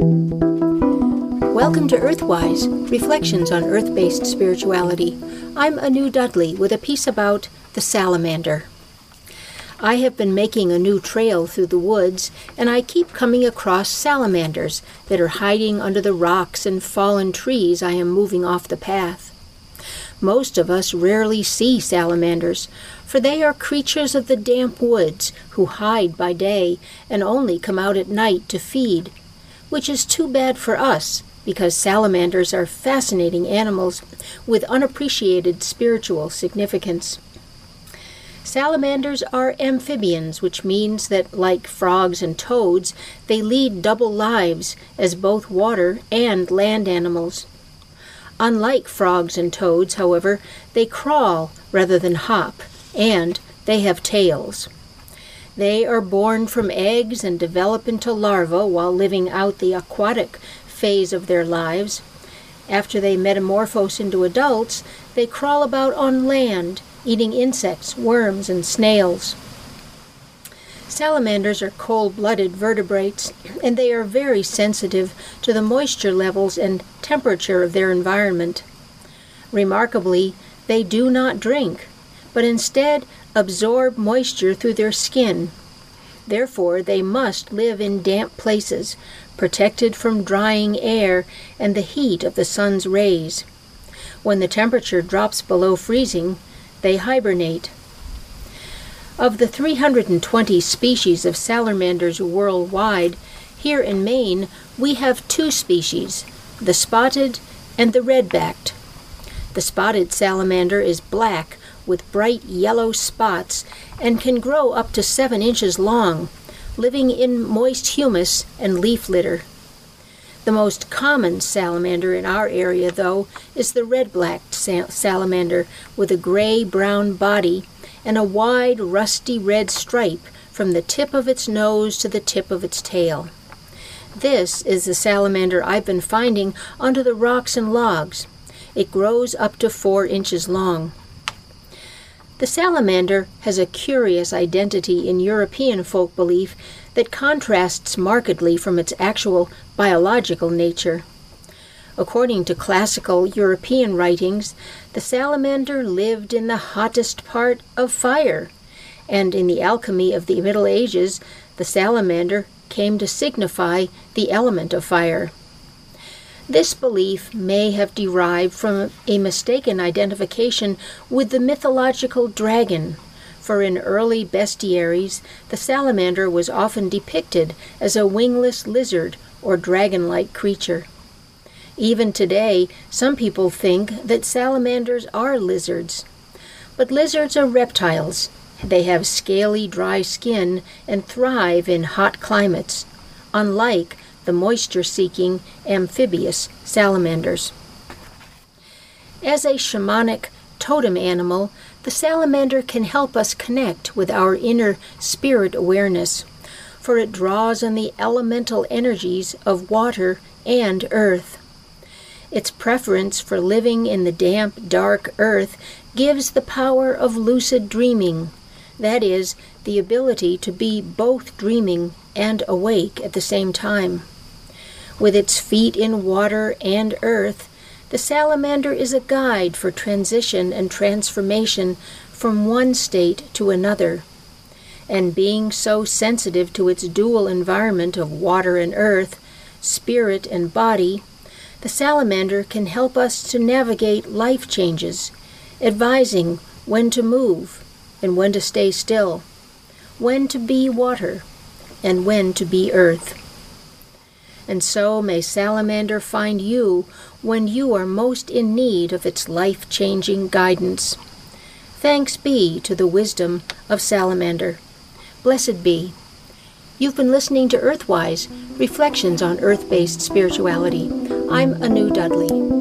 Welcome to Earthwise Reflections on Earth based Spirituality. I'm Anu Dudley with a piece about the salamander. I have been making a new trail through the woods, and I keep coming across salamanders that are hiding under the rocks and fallen trees I am moving off the path. Most of us rarely see salamanders, for they are creatures of the damp woods who hide by day and only come out at night to feed, which is too bad for us because salamanders are fascinating animals with unappreciated spiritual significance. Salamanders are amphibians, which means that, like frogs and toads, they lead double lives as both water and land animals. Unlike frogs and toads, however, they crawl rather than hop, and they have tails. They are born from eggs and develop into larvae while living out the aquatic phase of their lives. After they metamorphose into adults, they crawl about on land, eating insects, worms, and snails. Salamanders are cold blooded vertebrates, and they are very sensitive to the moisture levels and temperature of their environment. Remarkably, they do not drink, but instead absorb moisture through their skin. Therefore, they must live in damp places, protected from drying air and the heat of the sun's rays. When the temperature drops below freezing, they hibernate. Of the 320 species of salamanders worldwide, here in Maine we have two species, the spotted and the red-backed. The spotted salamander is black with bright yellow spots and can grow up to seven inches long, living in moist humus and leaf litter. The most common salamander in our area, though, is the red-backed salamander with a gray-brown body and a wide rusty red stripe from the tip of its nose to the tip of its tail. This is the salamander I've been finding under the rocks and logs. It grows up to four inches long. The salamander has a curious identity in European folk belief that contrasts markedly from its actual biological nature. According to classical European writings, the salamander lived in the hottest part of fire, and in the alchemy of the Middle Ages, the salamander came to signify the element of fire. This belief may have derived from a mistaken identification with the mythological dragon, for in early bestiaries the salamander was often depicted as a wingless lizard or dragon like creature. Even today, some people think that salamanders are lizards. But lizards are reptiles. They have scaly, dry skin and thrive in hot climates, unlike the moisture seeking amphibious salamanders. As a shamanic totem animal, the salamander can help us connect with our inner spirit awareness, for it draws on the elemental energies of water and earth. Its preference for living in the damp, dark earth gives the power of lucid dreaming, that is, the ability to be both dreaming and awake at the same time. With its feet in water and earth, the salamander is a guide for transition and transformation from one state to another. And being so sensitive to its dual environment of water and earth, spirit and body, the salamander can help us to navigate life changes, advising when to move and when to stay still, when to be water and when to be earth and so may salamander find you when you are most in need of its life changing guidance. Thanks be to the wisdom of salamander. Blessed be. You've been listening to Earthwise Reflections on Earth based Spirituality. I'm Anu Dudley.